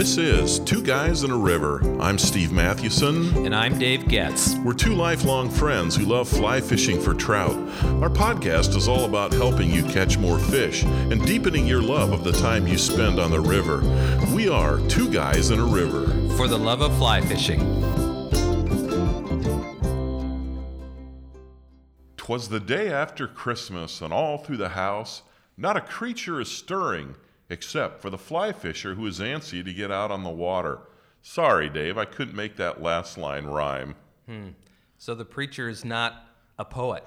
This is Two Guys and a River. I'm Steve Mathewson. And I'm Dave Getz. We're two lifelong friends who love fly fishing for trout. Our podcast is all about helping you catch more fish and deepening your love of the time you spend on the river. We are Two Guys and a River. For the love of fly fishing. Twas the day after Christmas, and all through the house, not a creature is stirring except for the fly fisher who is antsy to get out on the water. Sorry, Dave, I couldn't make that last line rhyme. Hmm. So the preacher is not a poet.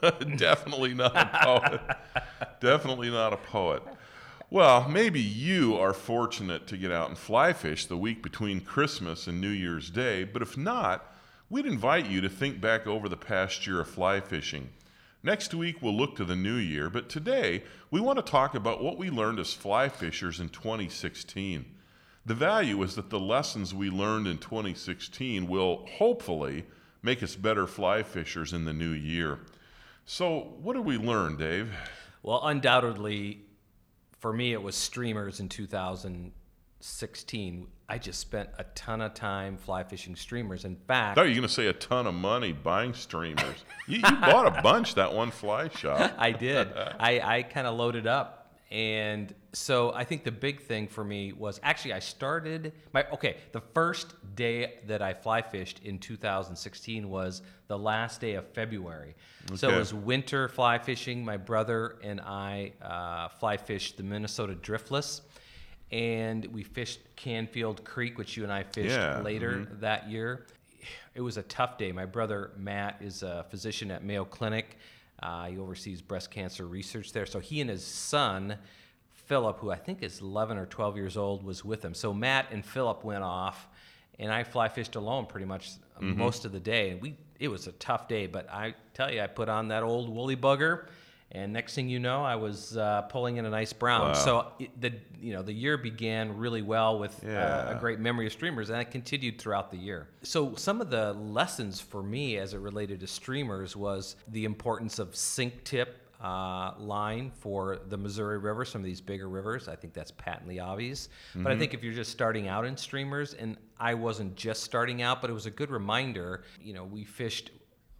Definitely not a poet. Definitely not a poet. Well, maybe you are fortunate to get out and fly fish the week between Christmas and New Year's Day, but if not, we'd invite you to think back over the past year of fly fishing. Next week, we'll look to the new year, but today we want to talk about what we learned as fly fishers in 2016. The value is that the lessons we learned in 2016 will hopefully make us better fly fishers in the new year. So, what did we learn, Dave? Well, undoubtedly, for me, it was streamers in 2016. I just spent a ton of time fly fishing streamers. In fact, I thought you were going to say a ton of money buying streamers. you, you bought a bunch that one fly shop. I did. I, I kind of loaded up. And so I think the big thing for me was actually I started my okay, the first day that I fly fished in 2016 was the last day of February. Okay. So it was winter fly fishing. My brother and I uh, fly fished the Minnesota Driftless and we fished Canfield Creek, which you and I fished yeah. later mm-hmm. that year. It was a tough day. My brother Matt is a physician at Mayo Clinic. Uh, he oversees breast cancer research there. So he and his son, Philip, who I think is 11 or 12 years old, was with him. So Matt and Philip went off, and I fly fished alone pretty much mm-hmm. most of the day. And we it was a tough day, but I tell you, I put on that old woolly bugger and next thing you know, I was uh, pulling in a nice brown. Wow. So it, the you know the year began really well with yeah. uh, a great memory of streamers, and it continued throughout the year. So some of the lessons for me as it related to streamers was the importance of sink tip. Uh, line for the Missouri River, some of these bigger rivers. I think that's patently obvious. Mm-hmm. But I mm-hmm. think if you're just starting out in streamers, and I wasn't just starting out, but it was a good reminder. You know, we fished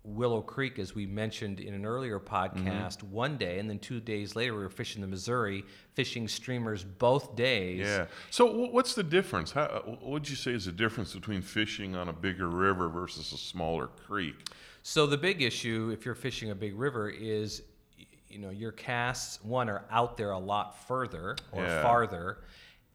Willow Creek, as we mentioned in an earlier podcast, mm-hmm. one day, and then two days later, we were fishing the Missouri, fishing streamers both days. Yeah. So, what's the difference? How, uh, what would you say is the difference between fishing on a bigger river versus a smaller creek? So, the big issue, if you're fishing a big river, is you know your casts one are out there a lot further or yeah. farther,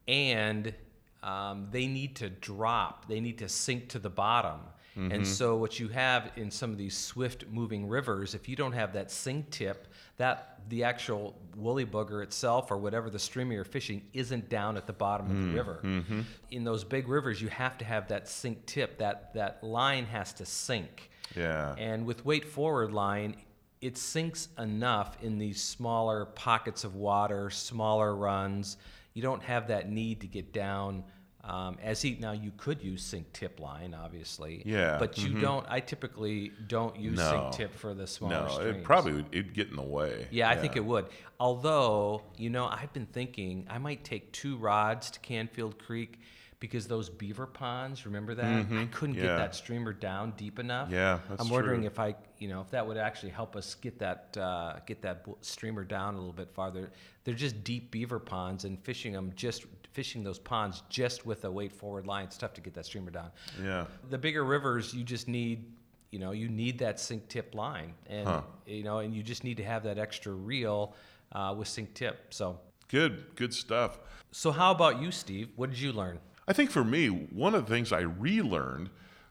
and um, they need to drop. They need to sink to the bottom. Mm-hmm. And so, what you have in some of these swift moving rivers, if you don't have that sink tip, that the actual woolly bugger itself or whatever the streamer you're fishing isn't down at the bottom mm-hmm. of the mm, river. Mm-hmm. In those big rivers, you have to have that sink tip. That that line has to sink. Yeah. And with weight forward line, it sinks enough in these smaller pockets of water, smaller runs. You don't have that need to get down um, as he now you could use sink tip line, obviously. Yeah. But you mm-hmm. don't. I typically don't use no. sink tip for the smaller no, streams. it probably would it'd get in the way. Yeah, I think it would. Although you know, I've been thinking I might take two rods to Canfield Creek because those beaver ponds, remember that? Mm-hmm. I couldn't yeah. get that streamer down deep enough. Yeah, I'm wondering true. if I, you know, if that would actually help us get that uh, get that streamer down a little bit farther. They're just deep beaver ponds, and fishing them just fishing those ponds just with a weight forward line, it's tough to get that streamer down. Yeah. The bigger rivers, you just need you know you need that sink tip line and huh. you know and you just need to have that extra reel uh, with sink tip so good good stuff so how about you steve what did you learn I think for me, one of the things I relearned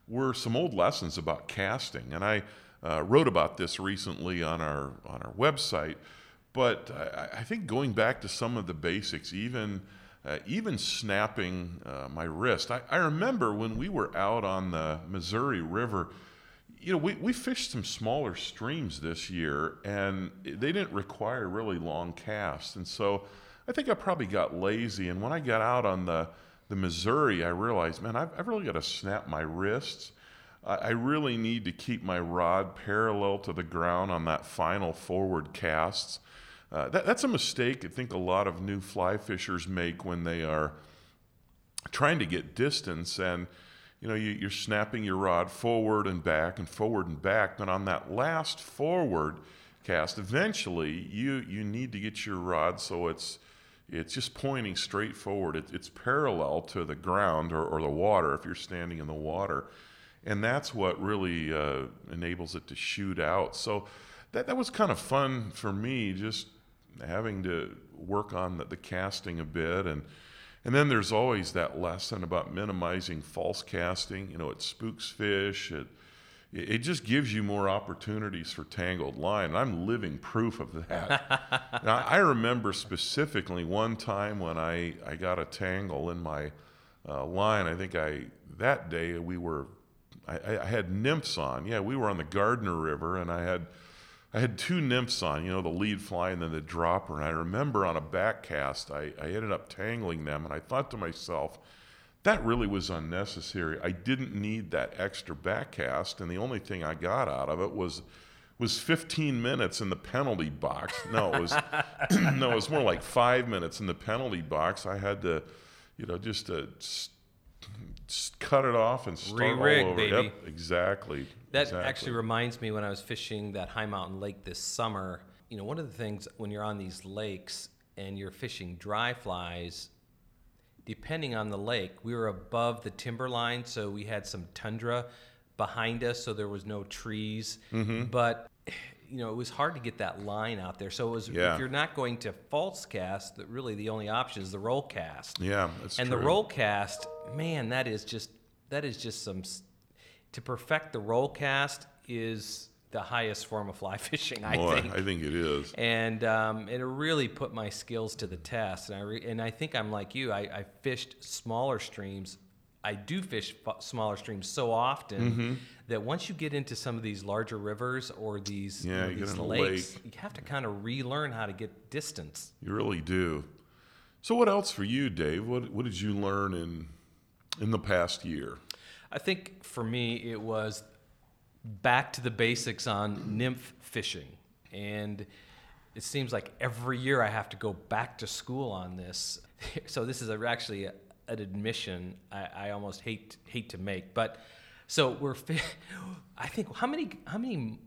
were some old lessons about casting, and I uh, wrote about this recently on our on our website. But I, I think going back to some of the basics, even uh, even snapping uh, my wrist. I, I remember when we were out on the Missouri River you know, we, we fished some smaller streams this year, and they didn't require really long casts. And so I think I probably got lazy. And when I got out on the the Missouri, I realized, man, I've, I've really got to snap my wrists. I, I really need to keep my rod parallel to the ground on that final forward casts. Uh, that, that's a mistake I think a lot of new fly fishers make when they are trying to get distance and you know you, you're snapping your rod forward and back and forward and back but on that last forward cast eventually you you need to get your rod so it's it's just pointing straight forward. It, it's parallel to the ground or, or the water if you're standing in the water. And that's what really uh, enables it to shoot out. So that, that was kind of fun for me just having to work on the, the casting a bit and and then there's always that lesson about minimizing false casting. You know, it spooks fish. It it just gives you more opportunities for tangled line. And I'm living proof of that. now, I remember specifically one time when I, I got a tangle in my uh, line. I think I that day we were I, I had nymphs on. Yeah, we were on the Gardner River, and I had I had two nymphs on, you know, the lead fly and then the dropper. And I remember on a back cast, I, I ended up tangling them. And I thought to myself, that really was unnecessary. I didn't need that extra back cast. And the only thing I got out of it was was 15 minutes in the penalty box. No, it was no, it was more like five minutes in the penalty box. I had to, you know, just to cut it off and start Re-rig, all over. baby. Yep, exactly. That exactly. actually reminds me when I was fishing that High Mountain Lake this summer. You know, one of the things when you're on these lakes and you're fishing dry flies, depending on the lake, we were above the timber line, so we had some tundra behind us, so there was no trees. Mm-hmm. But you know, it was hard to get that line out there. So it was Yeah. if you're not going to false cast, that really the only option is the roll cast. Yeah, that's and true. the roll cast, man, that is just that is just some to perfect the roll cast is the highest form of fly fishing, I Boy, think. I think it is. and um, it really put my skills to the test. And I re- and I think I'm like you. I, I fished smaller streams. I do fish f- smaller streams so often Mm-hmm. that once you get into some of these larger rivers or these, Yeah, know, you get these lakes, lake. you have to kind of relearn how to get distance. You really do. So, what else for you, Dave? What What did you learn in in the past year? I think for me, it was back to the basics on nymph fishing. And it seems like every year I have to go back to school on this. So this is a, actually a, an admission I, I almost hate hate to make. But so we're, I think how many how many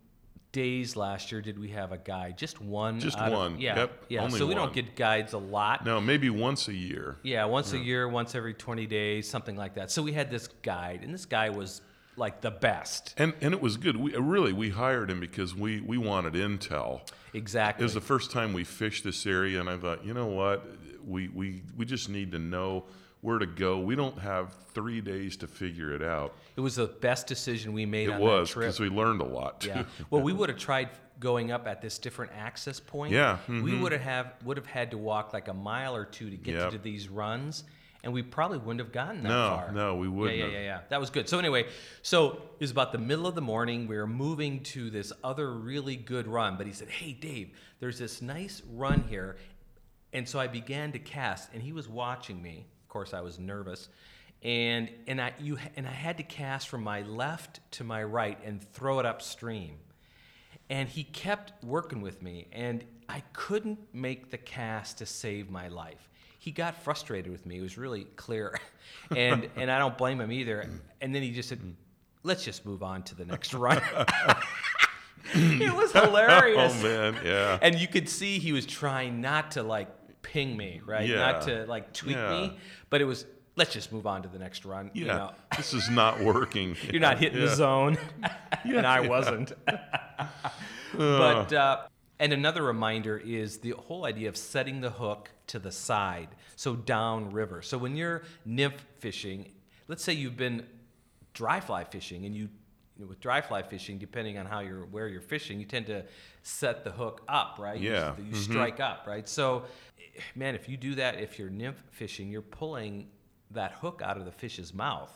days last year did we have a guide? Just one. Just out of- one. yeah. Yep, Yeah. so we one. don't get guides a lot. No, maybe once a year. Yeah, once a year, once every 20 days, something like that. So we had this guide, and this guy was like the best. And and it was good. We really we hired him because we we wanted intel. Exactly. It was the first time we fished this area, and I thought, you know what, we we we just need to know where to go. We don't have three days to figure it out. It was the best decision we made It was because we learned a lot too. yeah. Well, we would have tried going up at this different access point. Yeah, We mhm. would have have would have had to walk like a mile or two to get Yep. to these runs, and we probably wouldn't have gotten that No, far. no, we wouldn't Yeah, yeah, yeah, yeah. That was good. So anyway, so it was about the middle of the morning. We were moving to this other really good run, but he said, "Hey, Dave, there's this nice run here," and so I began to cast, and he was watching me. Of course, I was nervous, and and I you and I had to cast from my left to my right and throw it upstream. And he kept working with me, and I couldn't make the cast to save my life. He got frustrated with me. It was really clear, and and I don't blame him either. And then he just said, "Let's just move on to the next run." it was hilarious. Oh man, yeah. And you could see he was trying not to like ping me, right? Not to like tweak Yeah. me, but it was let's just move on to the next run. Yeah, You know, this is not working. you're not hitting Yeah. the zone, and I wasn't. but uh, and another reminder is the whole idea of setting the hook to the side, so down river. So when you're nymph fishing, let's say you've been dry fly fishing, and you, you know, with dry fly fishing, depending on how you're where you're fishing, you tend to set the hook up, right? You- Yeah. you, strike up, right? So, man, if you do that, if you're nymph fishing, you're pulling that hook out of the fish's mouth.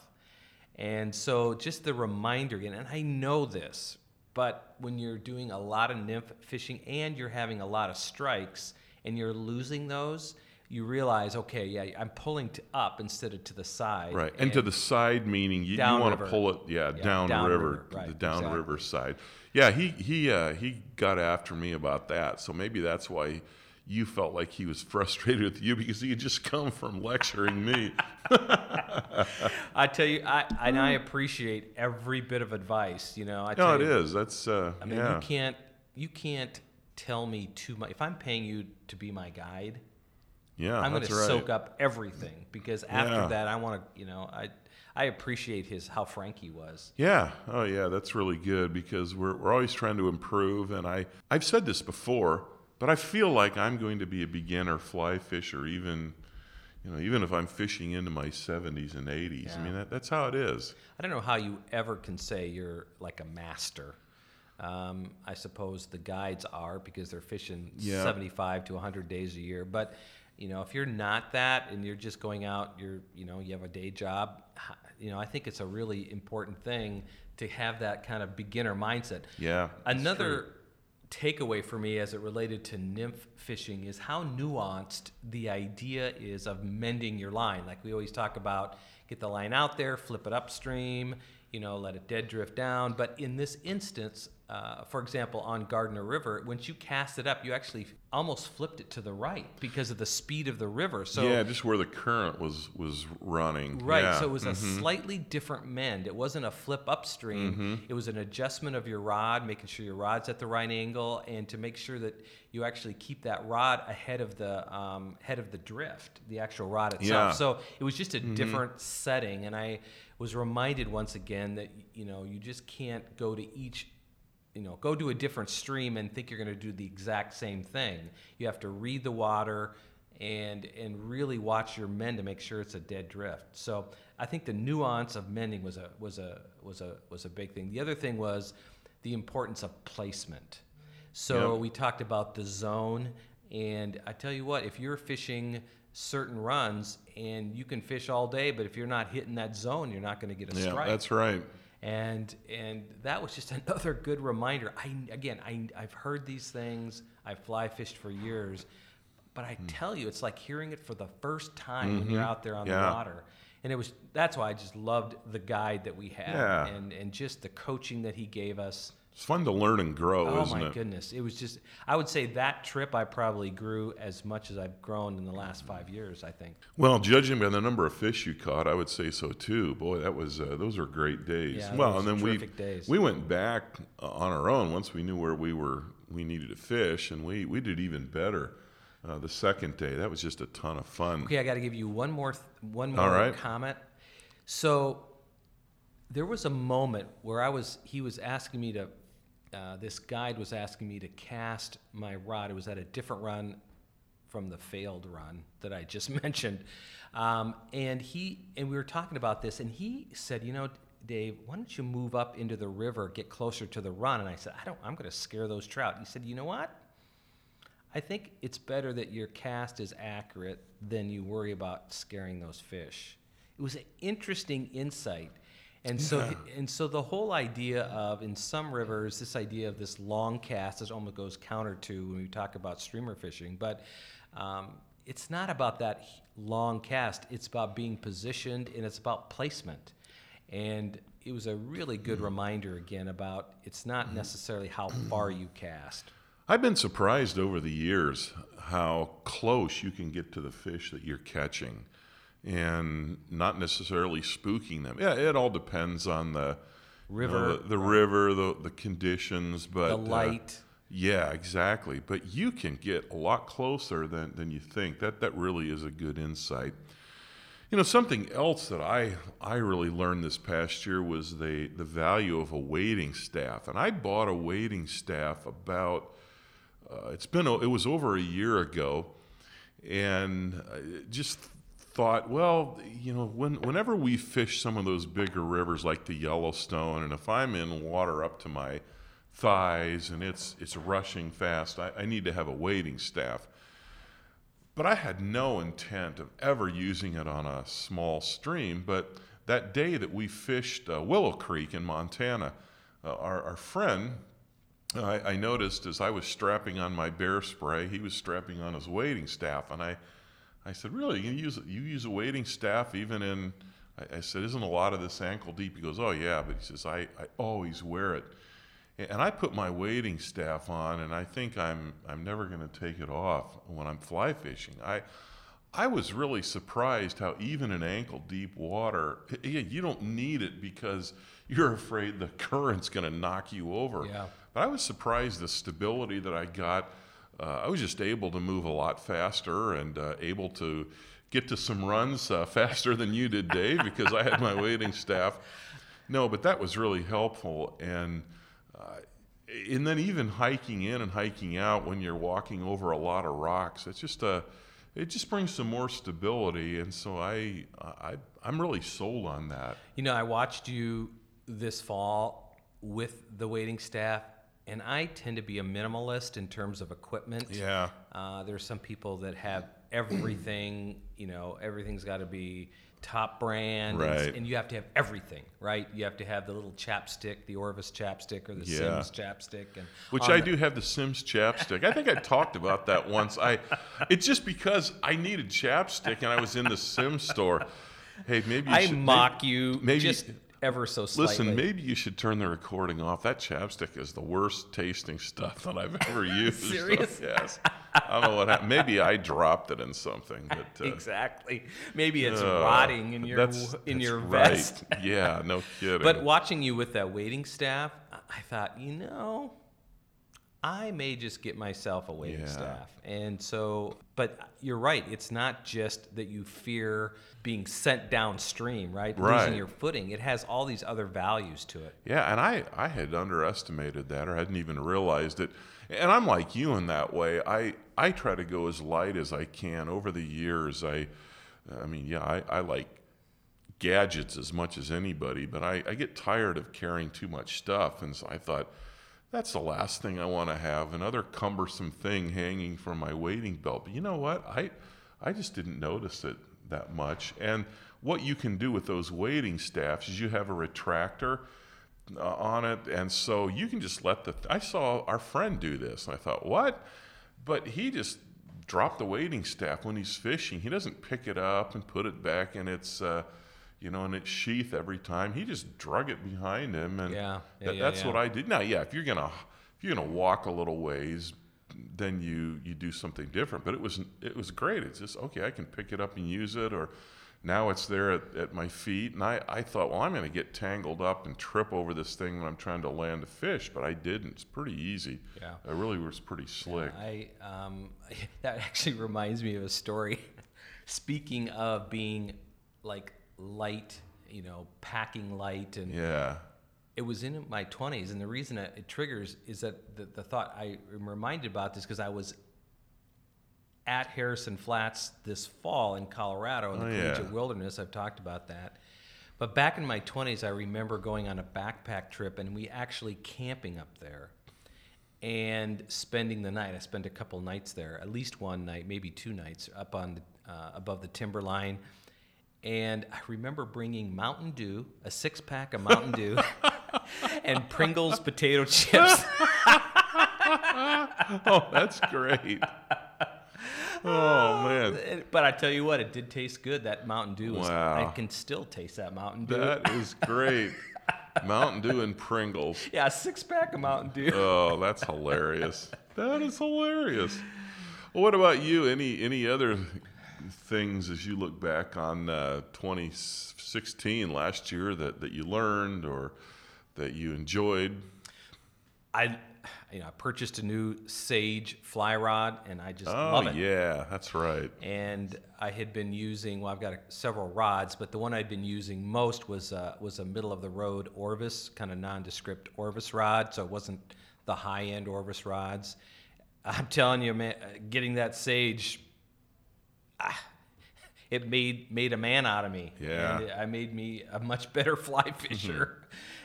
And so just the reminder again, and I know this, but when you're doing a lot of nymph fishing and you're having a lot of strikes and you're losing those, you realize, okay, yeah, I'm pulling to up instead of to the side. Right, and, to the side meaning you, you want to pull it, yeah, Yeah, down, downriver, river, right, the downriver exactly. side. Yeah, he he uh, he got after me about that, so maybe that's why you felt like he was frustrated with you because he had just come from lecturing me. I tell you, I and I appreciate every bit of advice. You know, I no, it you, is. That's uh, I mean, yeah. you can't you can't tell me too much. If I'm paying you to be my guide, yeah, I'm going to right. soak up everything because after Yeah. that, I want to. You know, I I appreciate his how frank he was. Yeah. Oh, yeah. That's really good because we're, we're always trying to improve. And I, I've said this before, but I feel like I'm going to be a beginner fly fisher, even, you know, even if I'm fishing into my 70s and 80s. I mean, that, that's how it is. I don't know how you ever can say you're like a master. Um, I suppose the guides are because they're fishing Yeah. 75 to 100 days a year. But you know, if you're not that and you're just going out, you're you know, you have a day job. You know, I think it's a really important thing to have that kind of beginner mindset. Yeah. Another takeaway for me as it related to nymph fishing is how nuanced the idea is of mending your line. Like we always talk about, get the line out there, flip it upstream, you know, let it dead drift down. But in this instance, uh, for example, on Gardner River, once you cast it up, you actually almost flipped it to the right because of the speed of the river. So yeah, just where the current was was running. Right. Yeah. So it was a Mhm. slightly different mend. It wasn't a flip upstream. Mm-hmm. It was an adjustment of your rod, making sure your rod's at the right angle, and to make sure that you actually keep that rod ahead of the um, head of the drift, the actual rod itself. Yeah. Mm-hmm. So it was just a different setting, and I was reminded once again that you know you just can't go to each you know, go to a different stream and think you're going to do the exact same thing. You have to read the water and and really watch your mend to make sure it's a dead drift. So I think the nuance of mending was a was a was a was a big thing. The other thing was the importance of placement. So Yep. we talked about the zone, and I tell you what, if you're fishing certain runs and you can fish all day, but if you're not hitting that zone, you're not going to get a Yeah, strike that's right. And and that was just another good reminder. I again, I I've heard these things. I've fly fished for years, but Hmm. I tell you, it's like hearing it for the first time when you're out there on Mm-hmm. Yeah. the water. And it was that's why I just loved the guide that we had Yeah. and and just the coaching that he gave us. It's fun to learn and grow, Oh isn't it? Oh my goodness, it was just I would say that trip I probably grew as much as I've grown in the last five years. I think. Well, judging by the number of fish you caught, I would say so too. Boy, that was uh, those were great days. Yeah, well, and then we days. we went back uh, on our own once we knew where we were we needed to fish, and we we did even better uh, the second day. That was just a ton of fun. Okay, I got to give you one more th- one more right. comment. So there was a moment where I was he was asking me to uh, this guide was asking me to cast my rod. It was at a different run from the failed run that I just mentioned, um, and he and we were talking about this, and he said, you know. Dave, why don't you move up into the river, get closer to the run? And I said, I don't. I'm going to scare those trout. He said, you know what? I think it's better that your cast is accurate than you worry about scaring those fish. It was an interesting insight. And so, and so the whole idea of in some rivers, this idea of this long cast is almost goes counter to when we talk about streamer fishing. But um, it's not about that long cast. It's about being positioned and it's about placement. And it was a really good reminder again about it's not necessarily how far you cast. I've been surprised over the years how close you can get to the fish that you're catching and not necessarily spooking them. Yeah, it all depends on the you know, River, the, the river, the, the conditions, but the uh, light. yeah, exactly. But you can get a lot closer than, than you think. That that really is a good insight. You know, something else that I I really learned this past year was the the value of a wading staff. And I bought a wading staff about uh, it's been a, it was over a year ago, and just thought, well, you know, when, whenever we fish some of those bigger rivers like the Yellowstone, and if I'm in water up to my thighs and it's it's rushing fast, I, I need to have a wading staff. But I had no intent of ever using it on a small stream. But that day that we fished uh, Willow Creek in Montana, uh, our, our friend I, I noticed as I was strapping on my bear spray, he was strapping on his wading staff, and I, I said, "Really, you use you use a wading staff even in?" I, I said, "Isn't a lot of this ankle deep?" He goes, "Oh yeah," but he says, "I, I always wear it," and I put my wading staff on, and I think I'm I'm never going to take it off when I'm fly fishing. I I was really surprised how even in ankle deep water, yeah, you don't need it because you're afraid the current's going to knock you over. Yeah. But I was surprised the stability that I got. Uh, I was just able to move a lot faster and uh, able to get to some runs uh, faster than you did, Dave, because I had my wading staff. No, but that was really helpful. And and then even hiking in and hiking out when you're walking over a lot of rocks, it's just a it just brings some more stability. And so I I I'm really sold on that. You know, I watched you this fall with the waiting staff, and I tend to be a minimalist in terms of equipment. Yeah. Uh, there's some people that have everything, you know, everything's got to be top brand, and- Right. and, you have to have everything, right? You have to have the little chapstick, the Orvis chapstick, or the Yeah. Simms chapstick, and Which I the- do have the Simms chapstick. I think I talked about that once. I it's just because I needed chapstick and I was in the Simms store. Hey, maybe you I should, mock you maybe- just ever so slightly. Listen, maybe you should turn the recording off. That chapstick is the worst tasting stuff that I've ever used. Serious? yes. I don't know what happened. Maybe I dropped it in something. But, uh, exactly. Maybe it's uh, rotting in your that's- in that's your right. vest. Yeah, no kidding. But watching you with that wading staff, I thought, you know, I may just get myself a wading Yeah. staff. And so, but you're right. It's not just that you fear being sent downstream, right? Right. Losing your footing. It has all these other values to it. Yeah, and I, I had underestimated that or hadn't even realized it. And I'm like you in that way. I, I try to go as light as I can. Over the years, I, I mean, yeah, I, I like gadgets as much as anybody, but I, I get tired of carrying too much stuff. And so I thought, that's the last thing I want to have another cumbersome thing hanging from my wading belt. But you know what? I, I just didn't notice it that much. And what you can do with those wading staffs is you have a retractor uh, on it, and so you can just let the. I saw our friend do this, and I thought, what? But he just dropped the wading staff when he's fishing. He doesn't pick it up and put it back in its, uh, you know, in its sheath every time. He just drug it behind him, and Yeah, yeah, that- yeah, that's yeah. what I did. Now, yeah, if you're gonna if you're gonna walk a little ways, then you you do something different. But it was it was great. It's just okay. I can pick it up and use it, or now it's there at, at my feet. And I, I thought, well, I'm going to get tangled up and trip over this thing when I'm trying to land a fish, but I didn't. It's pretty easy. Yeah. It really was pretty slick. I um, that actually reminds me of a story. Speaking of being like light, you know, packing light, and yeah. it was in my 20s, and the reason it triggers is that the, the thought I am reminded about this because I was at Harrison Flats this fall in Colorado in the Oh, collegiate yeah. wilderness. I've talked about that. But back in my 20s, I remember going on a backpack trip and we actually camping up there and spending the night. I spent a couple nights there, at least one night, maybe two nights, up on the, uh, above the timberline. And I remember bringing Mountain Dew, a six pack of Mountain Dew, and Pringles potato chips. Oh, that's great. oh, man. but I tell you what, it did taste good. That Mountain Dew was. Wow. I can still taste that Mountain Dew. That is great. Mountain Dew and Pringles. yeah, six pack of Mountain Dew. Oh, that's hilarious. That is hilarious. Well, what about you? Any any other things as you look back on uh, 2016 last year that, that you learned or that you enjoyed? I, you know, I purchased a new Sage fly rod, and I just Oh love it. yeah, that's right. and I had been using. Well, I've got a, several rods, but the one I'd been using most was uh, was a middle of the road Orvis, kind of nondescript Orvis rod. So it wasn't the high end Orvis rods. I'm telling you, man, getting that Sage, it made made a man out of me. Yeah. and I made me a much better fly fisher.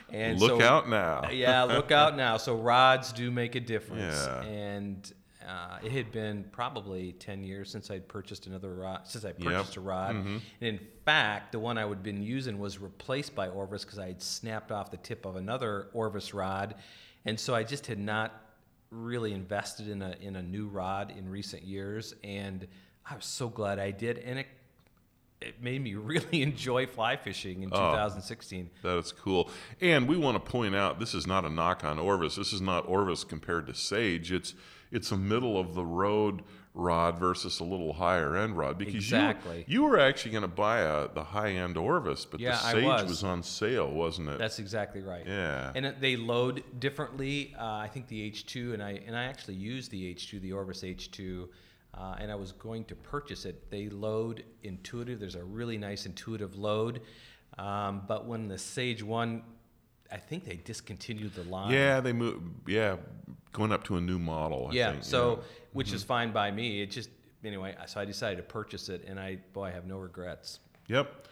And Look so, out now. yeah, look out now. So rods do make a difference. Yeah. And uh, it had been probably 10 years since I'd purchased another rod, since I purchased a rod. Mm-hmm. And in fact, the one I would been using was replaced by Orvis because I had snapped off the tip of another Orvis rod. And so I just had not really invested in a, in a new rod in recent years. And I was so glad I did. And it it made me really enjoy fly fishing in Oh. 2016. That's cool. And we want to point out this is not a knock on Orvis. This is not Orvis compared to Sage. It's it's a middle of the road rod versus a little higher end rod because Exactly. you, you were actually going to buy a the high end Orvis, but Yeah, the Sage was. on sale, wasn't it? That's exactly right. Yeah. And it- they load differently. Uh, I think the H2, and I and I actually use the H2, the Orvis H2, uh, and I was going to purchase it. They load intuitive. There's a really nice intuitive load. Um, but when the Sage One, I think they discontinued the line. yeah, they move. Yeah, going up to a new model. I Yeah. think, so, which is fine by me. It just anyway. So I decided to purchase it, and I boy, I have no regrets. Yep.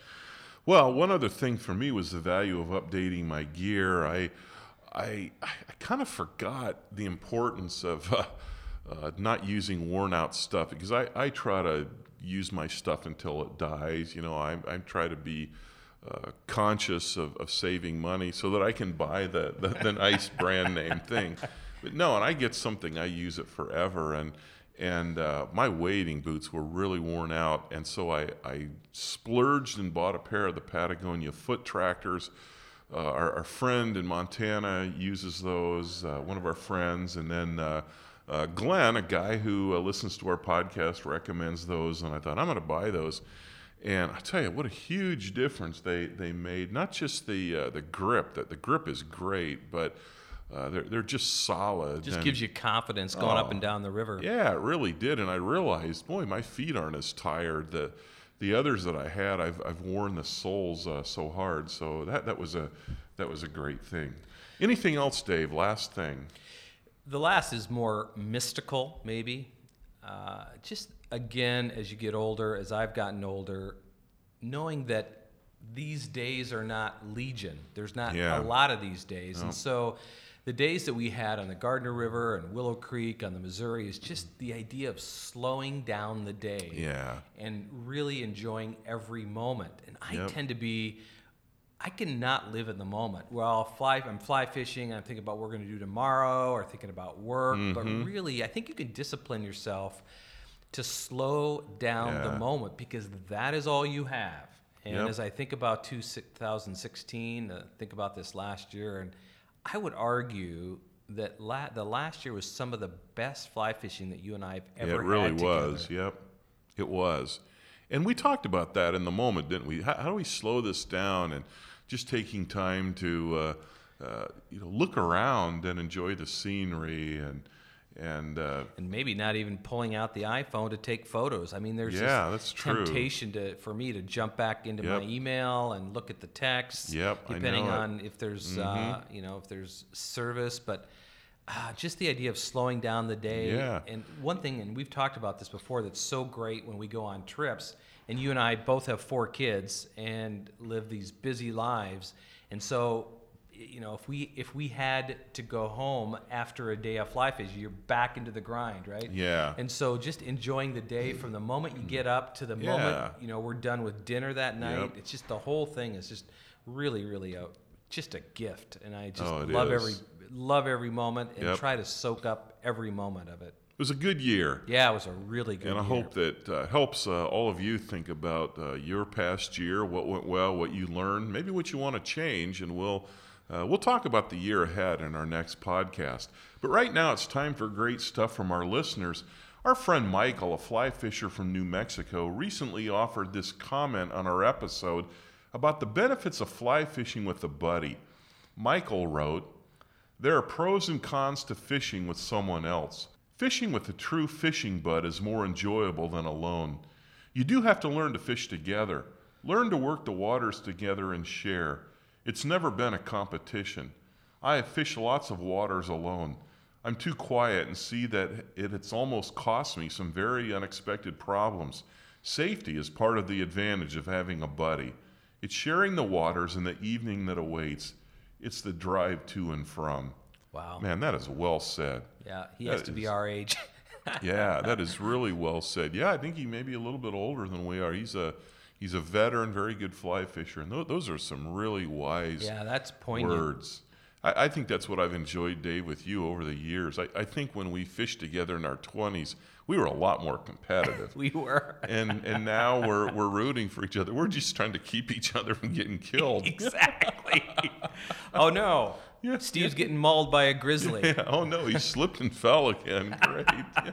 Well, one other thing for me was the value of updating my gear. I, I, I kind of forgot the importance of uh, uh, not using worn out stuff because I, I try to use my stuff until it dies. You know, I, I try to be uh, conscious of, of saving money so that I can buy the, the, the nice brand name thing. But no, and I get something, I use it forever. And and uh, my wading boots were really worn out, and so I, I splurged and bought a pair of the Patagonia foot tractors. Uh, our, our friend in Montana uses those, uh, one of our friends, and then uh, Glenn, a guy who uh, listens to our podcast, recommends those, and I thought I'm going to buy those. And I tell you, what a huge difference they, they made. Not just the uh, the grip, that the grip is great, but uh, they're they're just solid. Just and- gives you confidence going up Oh. and down the river. yeah, it really did, and I realized, boy, my feet aren't as tired. The the others that I had, I've, I've worn the soles uh, so hard. So that that was a that was a great thing. Anything else, Dave? Last thing. The last is more mystical, maybe. Uh, just again, as you get older, as I've gotten older, knowing that these days are not legion. There's not Yeah. a lot of these days, and so the days that we had on the Gardner River and Willow Creek on the Missouri is just the idea of slowing down the day Yeah. and really enjoying every moment. And I Yep. tend to be, I cannot live in the moment. Well, I'll fly, I'm fly fishing, I'm thinking about what we're going to do tomorrow or thinking about work. But Mm-hmm. really, I think you can discipline yourself to slow down the moment because that is all you have. And Yep. as I think about 2016, uh, think about this last year, and I would argue that la- the last year was some of the best fly fishing that you and I have ever it really was. Yep, it was. And we talked about that in the moment, didn't we? How, how do we slow this down and just taking time to uh, uh, you know look around and enjoy the scenery and and uh, and maybe not even pulling out the iPhone to take photos. I mean, there's Yeah, that's true. temptation to for me to jump back into my email and look at the text. Yep, depending. Mm-hmm. on if there's uh, you know if there's service, but. Uh, just the idea of slowing down the day. Yeah. And one thing, and we've talked about this before, that's so great when we go on trips, and you and I both have four kids and live these busy lives. And so, you know, if we if we had to go home after a day of fly fishing, you're back into the grind, right? Yeah. And so, just enjoying the day from the moment you get up to the Yeah. moment you know we're done with dinner that night. Yep. It's just the whole thing is just really, really a just a gift, and I just Oh, love is. every love every moment and Yep. try to soak up every moment of it. it was a good year. Yeah, it was a really good. Year. And I year. hope that uh, helps uh, all of you think about uh, your past year, what went well, what you learned, maybe what you want to change, and we'll uh, we'll talk about the year ahead in our next podcast. But right now, it's time for great stuff from our listeners. Our friend Michael, a fly fisher from New Mexico, recently offered this comment on our episode about the benefits of fly fishing with a buddy. Michael wrote, there are pros and cons to fishing with someone else. Fishing with a true fishing bud is more enjoyable than alone. You do have to learn to fish together. Learn to work the waters together and share. It's never been a competition. I have fished lots of waters alone. I'm too quiet and see that it, it's almost cost me some very unexpected problems. Safety is part of the advantage of having a buddy. It's sharing the waters and the evening that awaits. It's the drive to and from. Wow. Man, that is well said. Yeah, he That has to be our age. Yeah, that is really well said. Yeah, I think he may be a little bit older than we are. He's a he's a veteran, very good fly fisher, and those, those are some really wise yeah, that's poignant. words. I, I think that's what I've enjoyed, Dave, with you over the years. I, I think when we fished together in our 20s, we were a lot more competitive. We were. and and now we're we're rooting for each other. We're just trying to keep each other from getting killed. exactly. oh no. Yeah, Steve's getting mauled by a grizzly. Yeah, oh no, he slipped and fell again. Great. Yeah.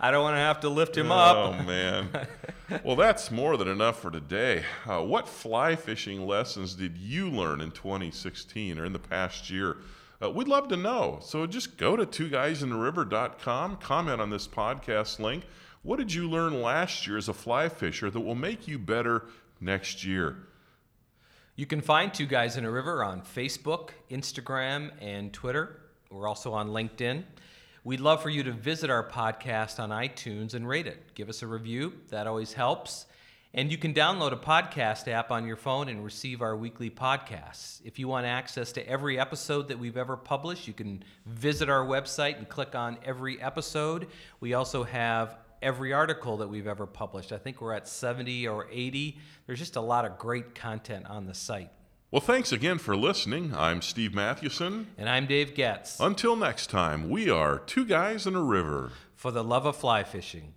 I don't want to have to lift him up. Oh man. Well, that's more than enough for today. Uh, what fly fishing lessons did you learn in 2016 or in the past year? Uh, we'd love to know. So just go to twoguysandariver.com, comment on this podcast link. What did you learn last year as a fly fisher that will make you better next year? You can find Two Guys and a River on Facebook, Instagram, and Twitter. We're also on LinkedIn. We'd love for you to visit our podcast on iTunes and rate it. Give us a review, that always helps. And you can download a podcast app on your phone and receive our weekly podcasts. If you want access to every episode that we've ever published, you can visit our website and click on every episode. We also have every article that we've ever published. I think we're at 70 or 80. There's just a lot of great content on the site. Well, thanks again for listening. I'm Steve Mathewson. And I'm Dave Getz. Until next time, we are Two Guys and a River. For the love of fly fishing.